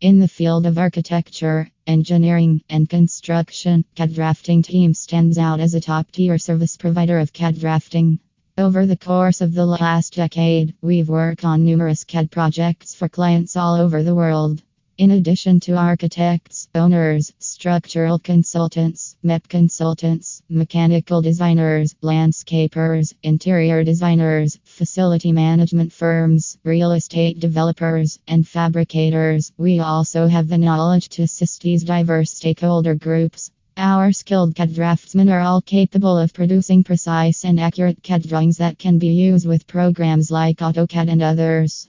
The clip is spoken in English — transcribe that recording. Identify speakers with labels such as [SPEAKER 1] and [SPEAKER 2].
[SPEAKER 1] In the field of architecture, engineering, and construction, CAD Drafting Team stands out as a top tier service provider of CAD drafting. Over the course of the last decade, we've worked on numerous CAD projects for clients all over the world. In addition to architects, owners, structural consultants, MEP consultants, mechanical designers, landscapers, interior designers, facility management firms, real estate developers, and fabricators, we also have the knowledge to assist these diverse stakeholder groups. Our skilled CAD draftsmen are all capable of producing precise and accurate CAD drawings that can be used with programs like AutoCAD and others.